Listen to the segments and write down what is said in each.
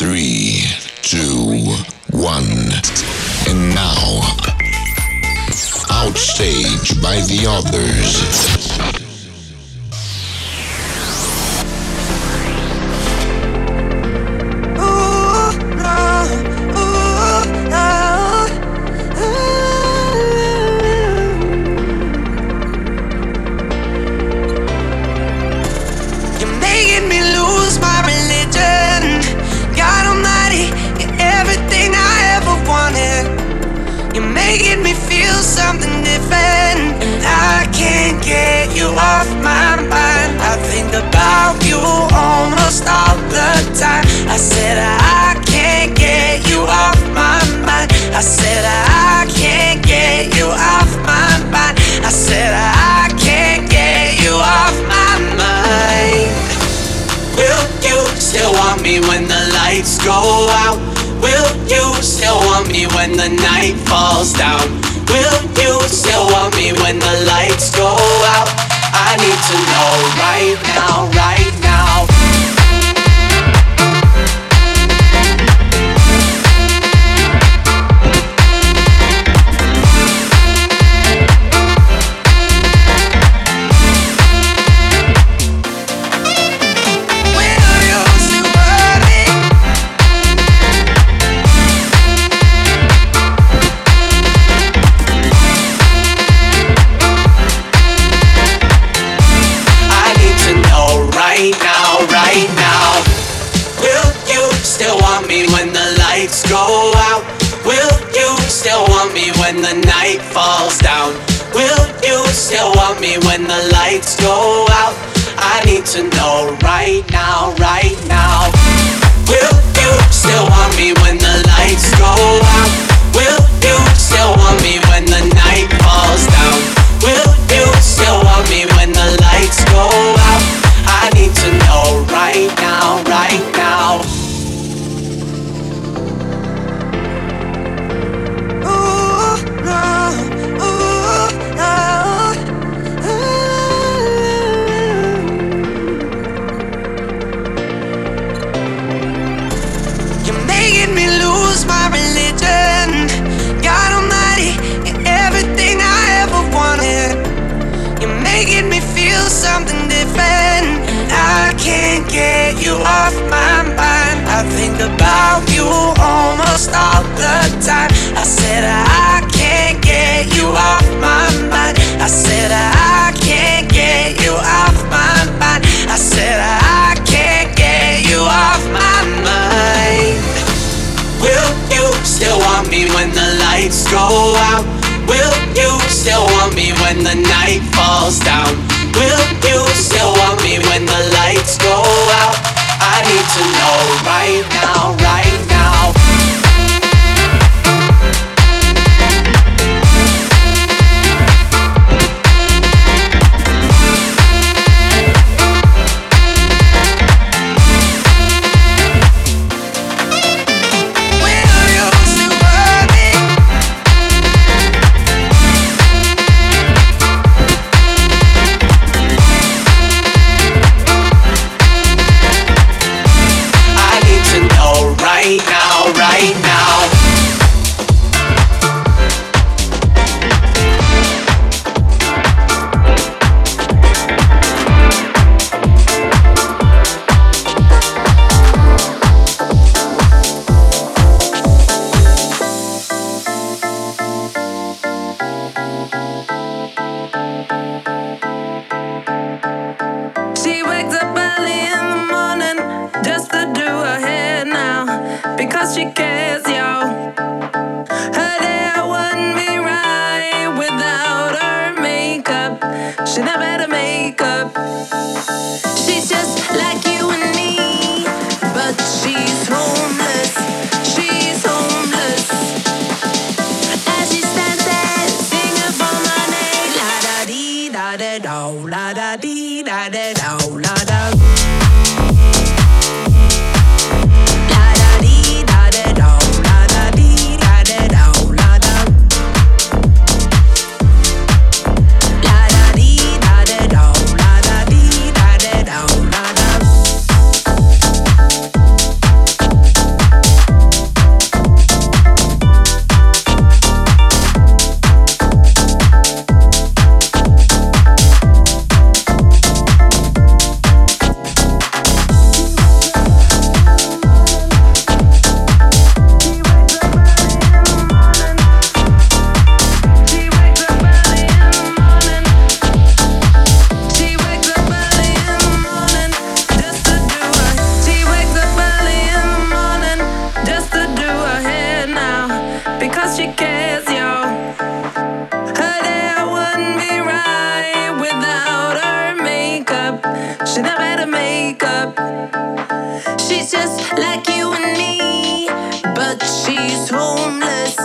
Three, two, one. And now, Out Stage by the Otherz. Lights go out. I need to know right now, right now. Will you still want me when the lights go out? Will you still want me when the night falls down? Will you still want me when the lights go out? I need to know right now, about you almost all the time. I said I can't get you off my mind. I said I can't get you off my mind. I said I can't get you off my mind. Will you still want me when the lights go out? Will you still want me when the night falls down? Will you still want me when the lights go out? I need to know right now, right She's just like you and me, but she's homeless.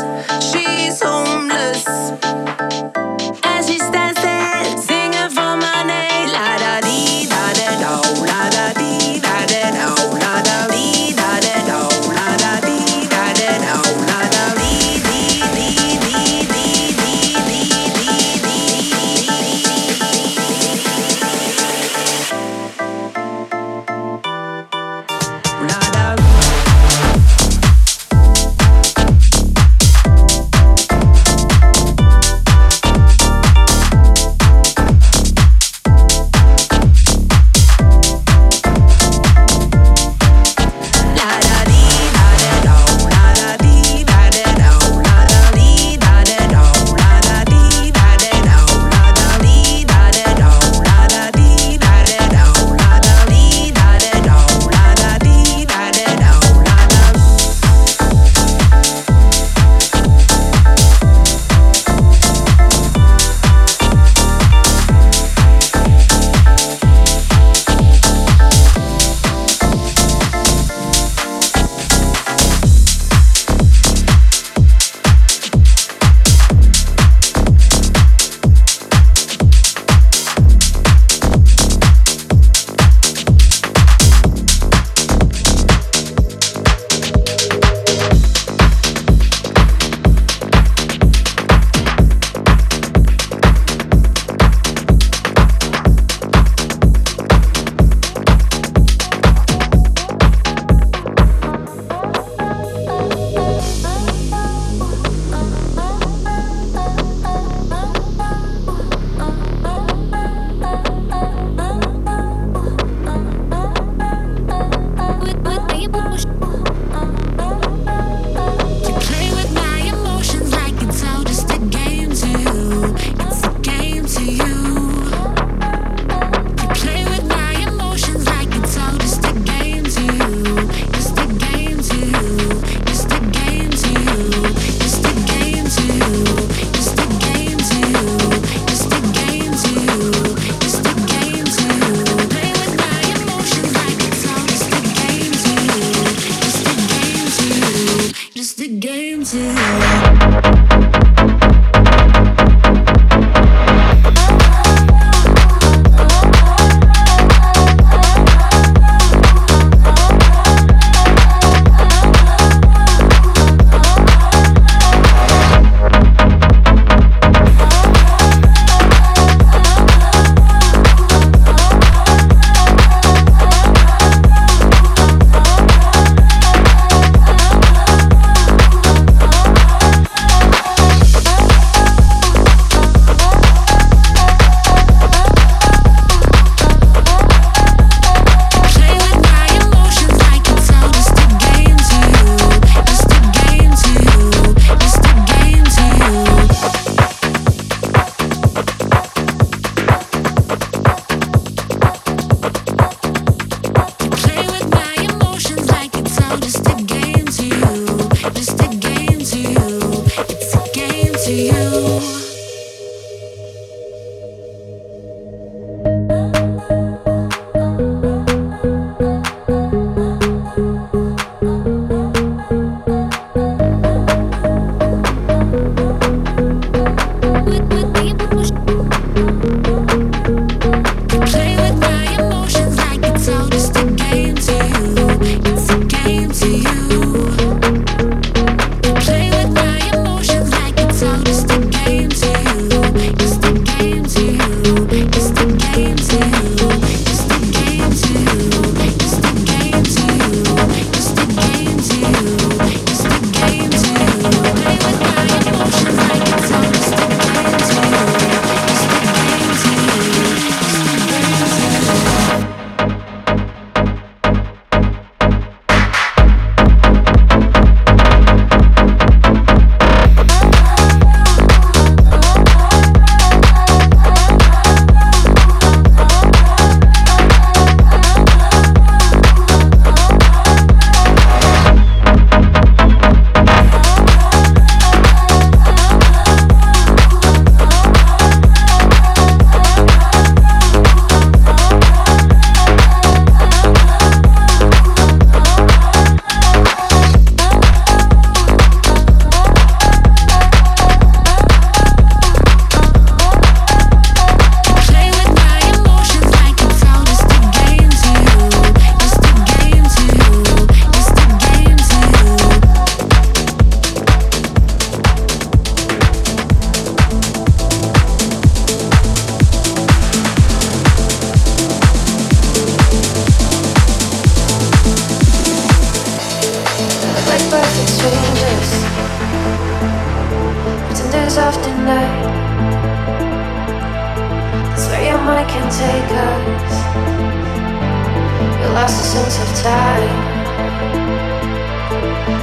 lost a sense of time.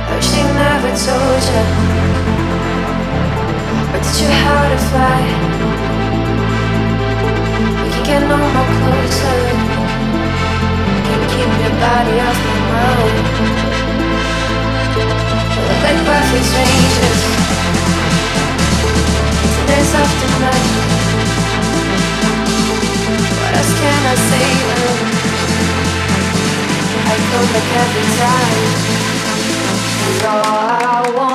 Oh, she never told you. Or did you how to fly? We can get no more closer. Can't keep your body off my road. We look like perfect strangers. Today's after night. What else can I say? When I come back every time. Cause all I want.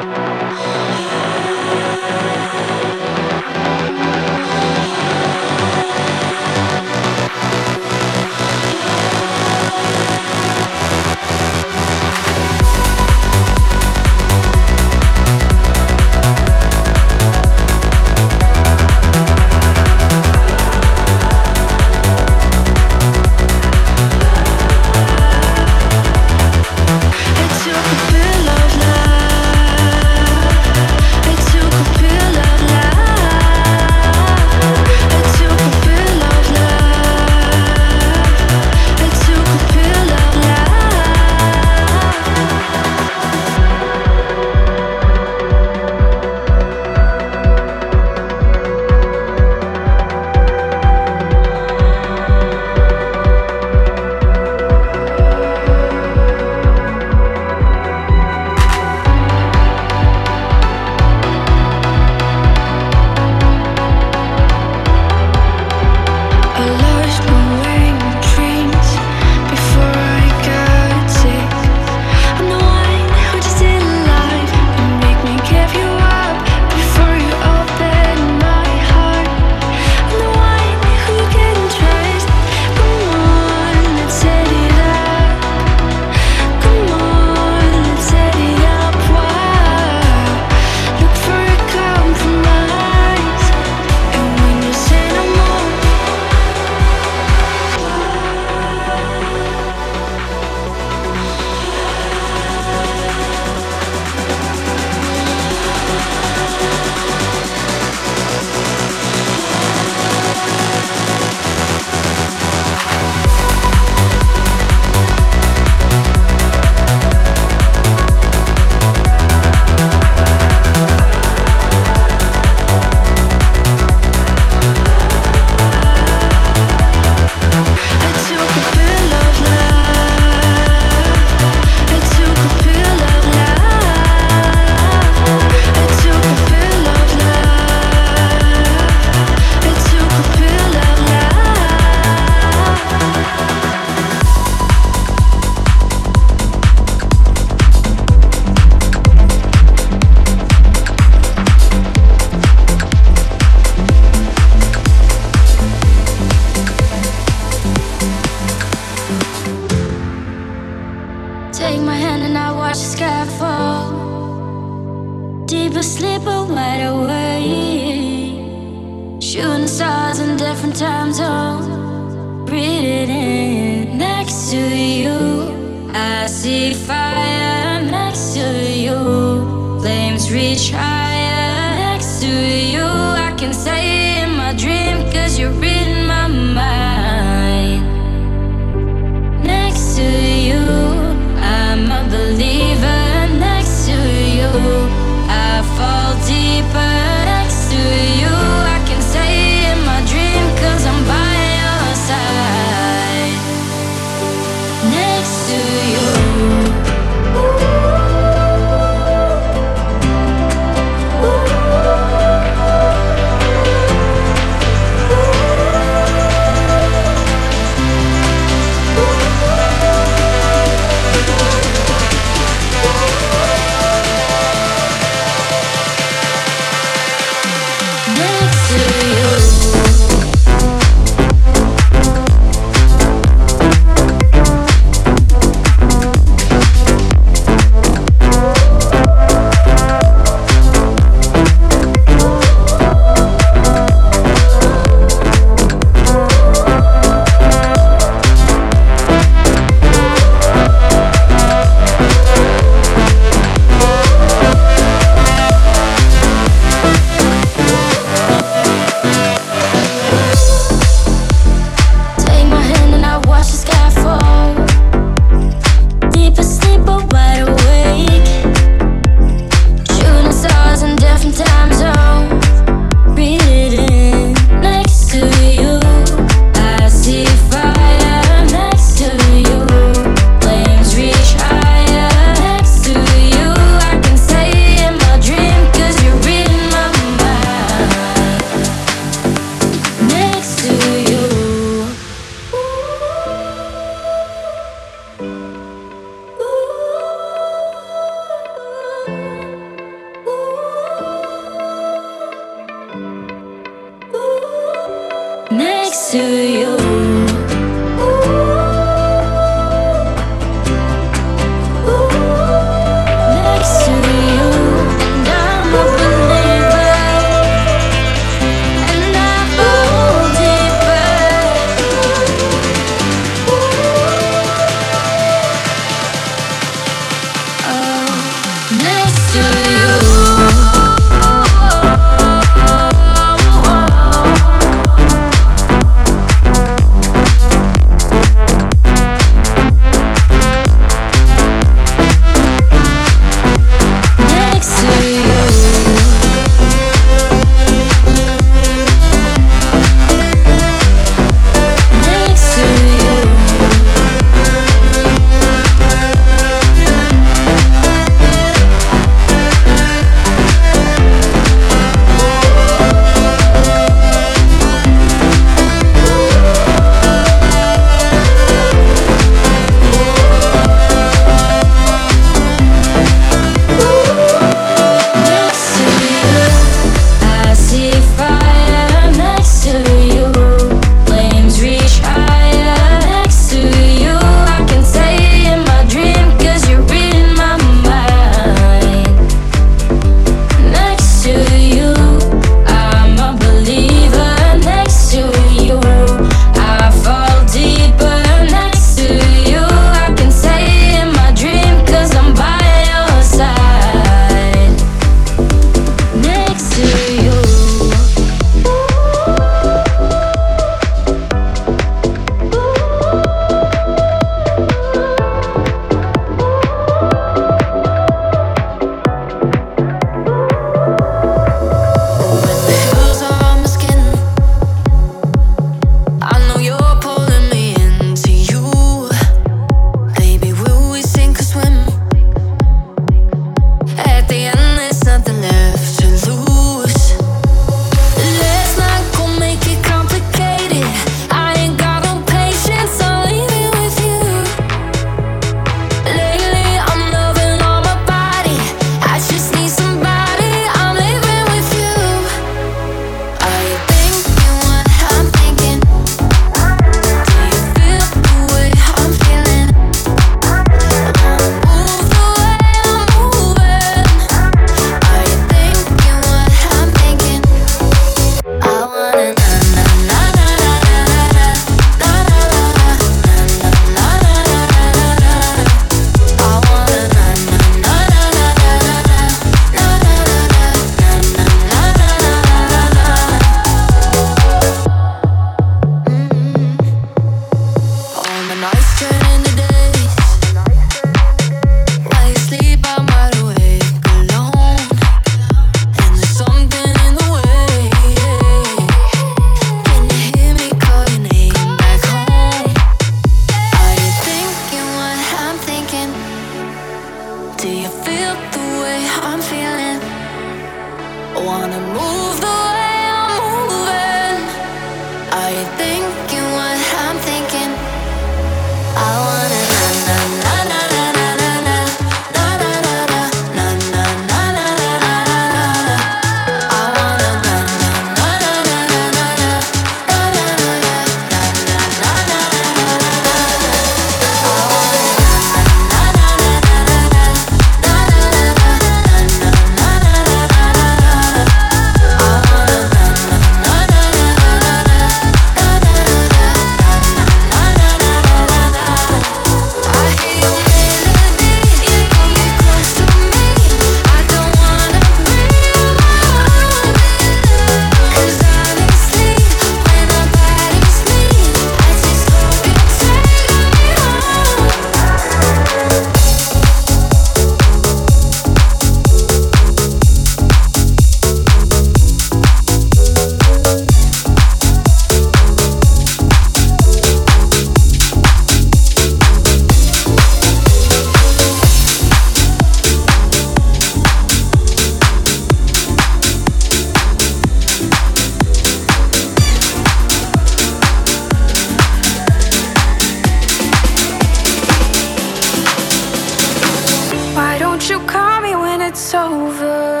it's over.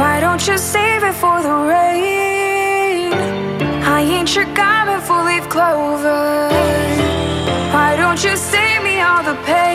Why don't you save it for the rain? I ain't your guy for leaf clover. Why don't you save me all the pain?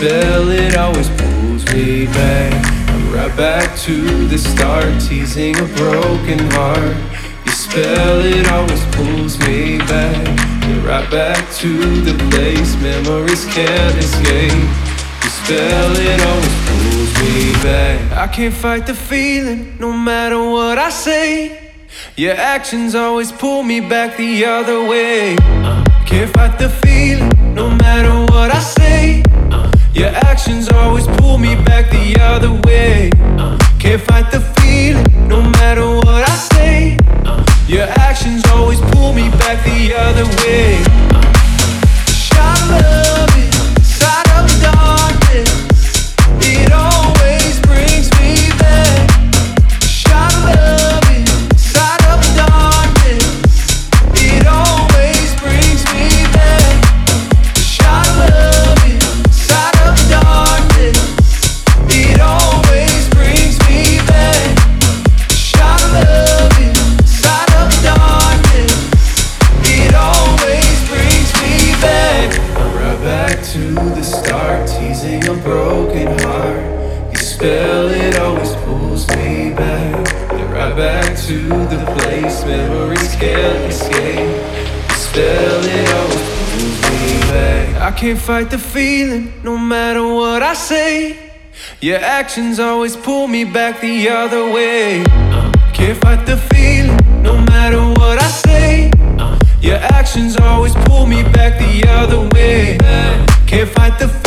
spell, it always pulls me back. I'm right back to the start, teasing a broken heart. Your spell, it always pulls me back. You're right back to the place memories can't escape. Your spell, it always pulls me back. I can't fight the feeling, no matter what I say. Your actions always pull me back the other way. Uh, can't fight the feeling, no matter your actions always pull me back the other way. Can't fight the feeling, no matter what I say. Your actions always pull me back the other way. can't fight the feeling, no matter what I say. Your actions always pull me back the other way. Uh, can't fight the feeling, no matter what I say. Uh, your actions always pull me back the other way. Can't fight the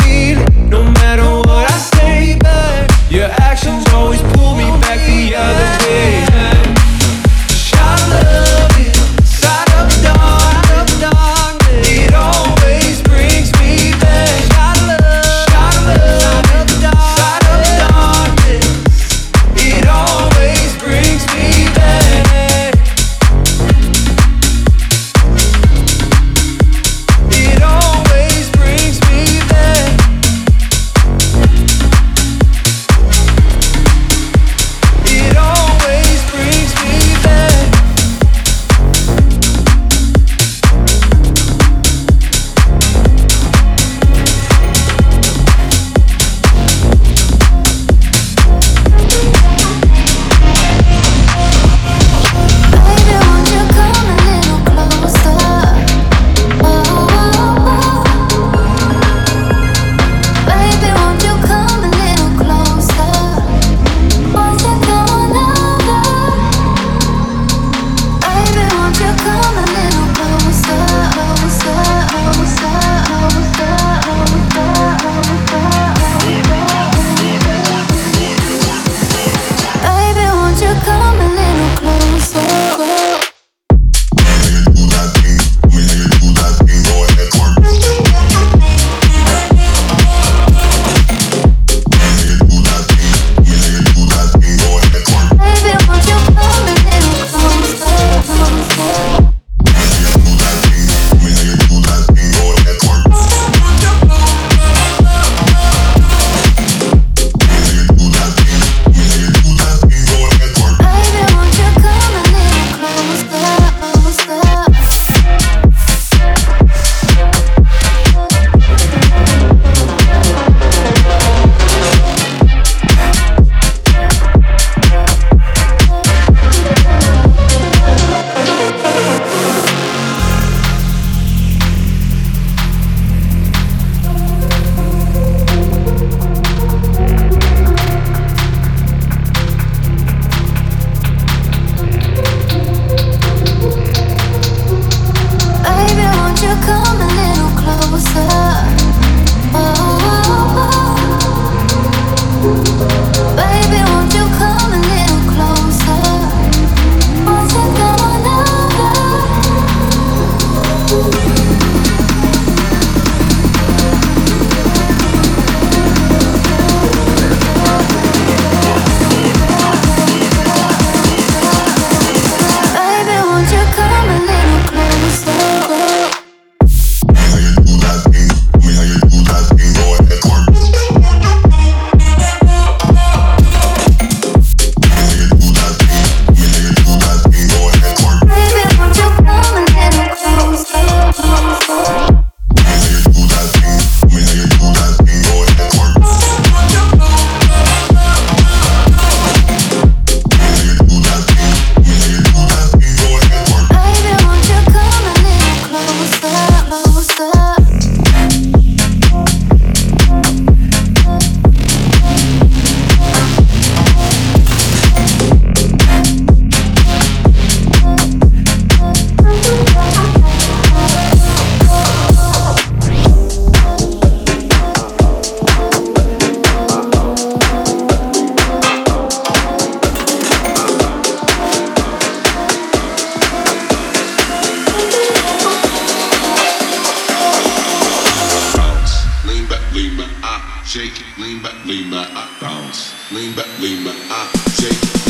leave my eye, take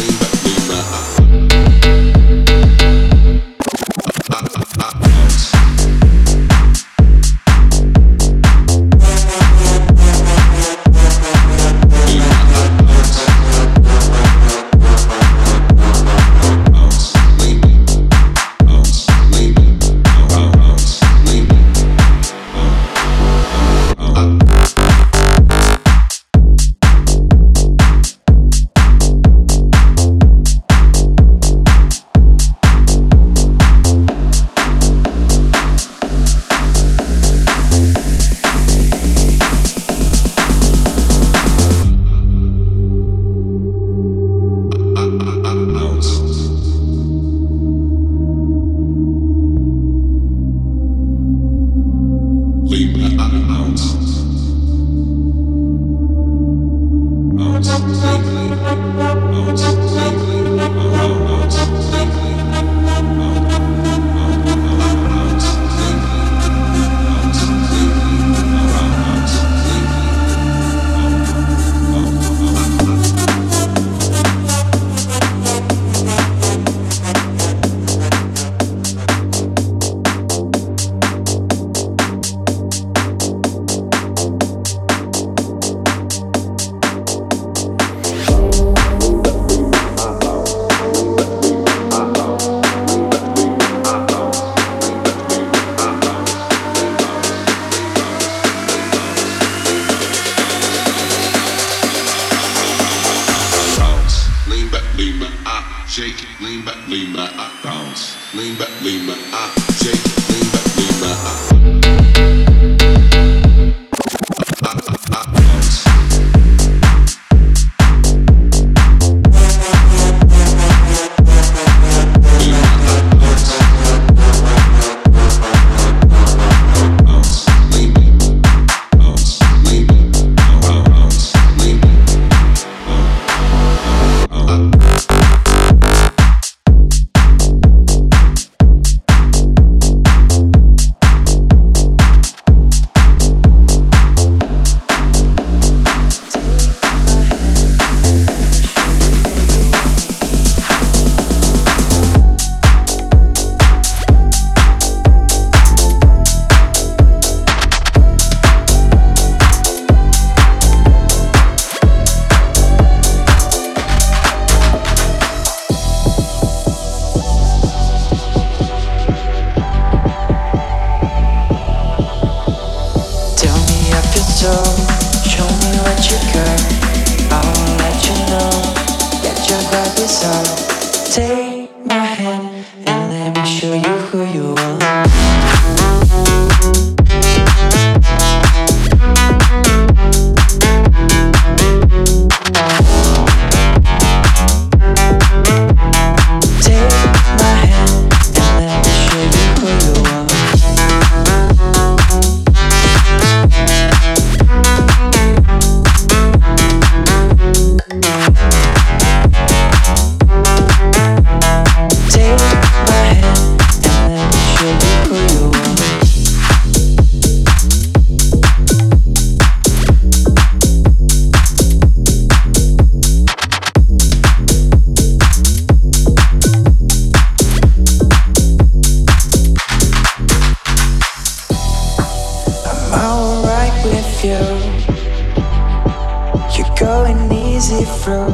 see through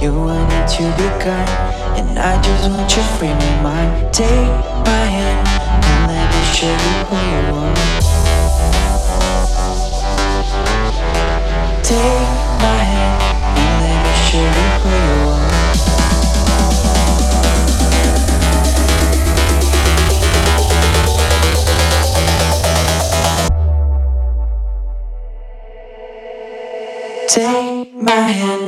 You were meant to be kind And I just want you to free my mind. Take my hand And let me show you who you are Take my hand And let me show you who you are Take my hand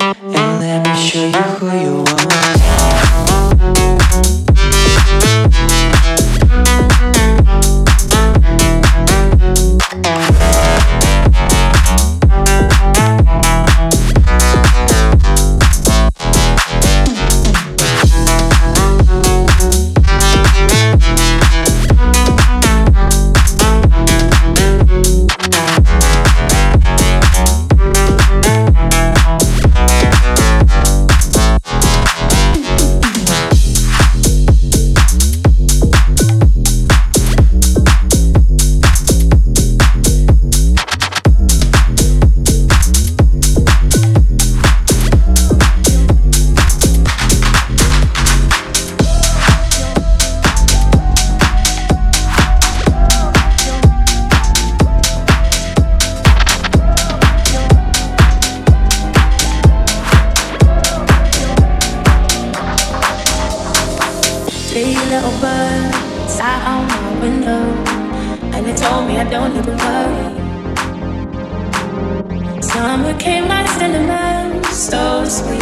sweet.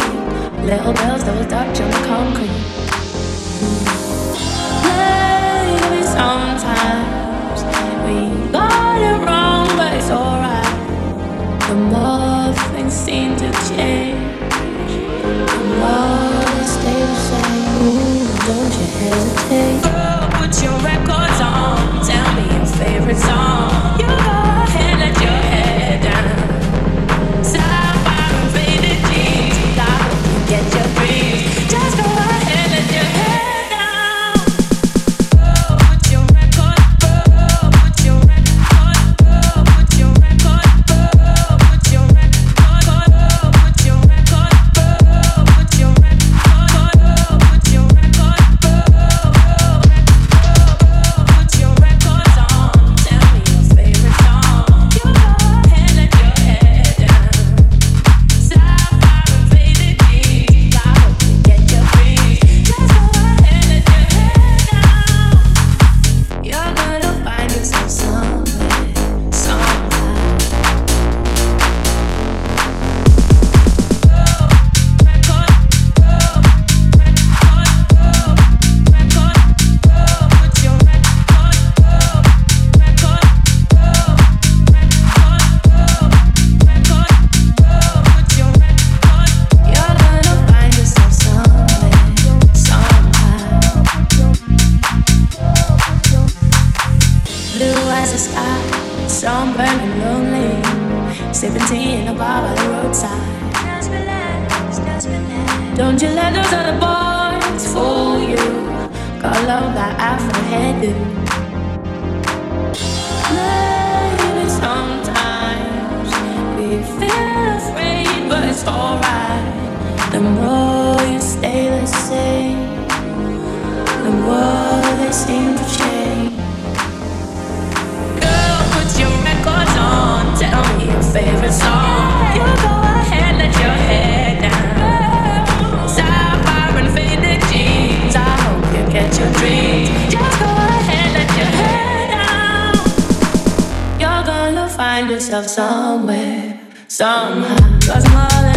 Little bells that will touch on the concrete. Yourself somewhere, somehow. Cause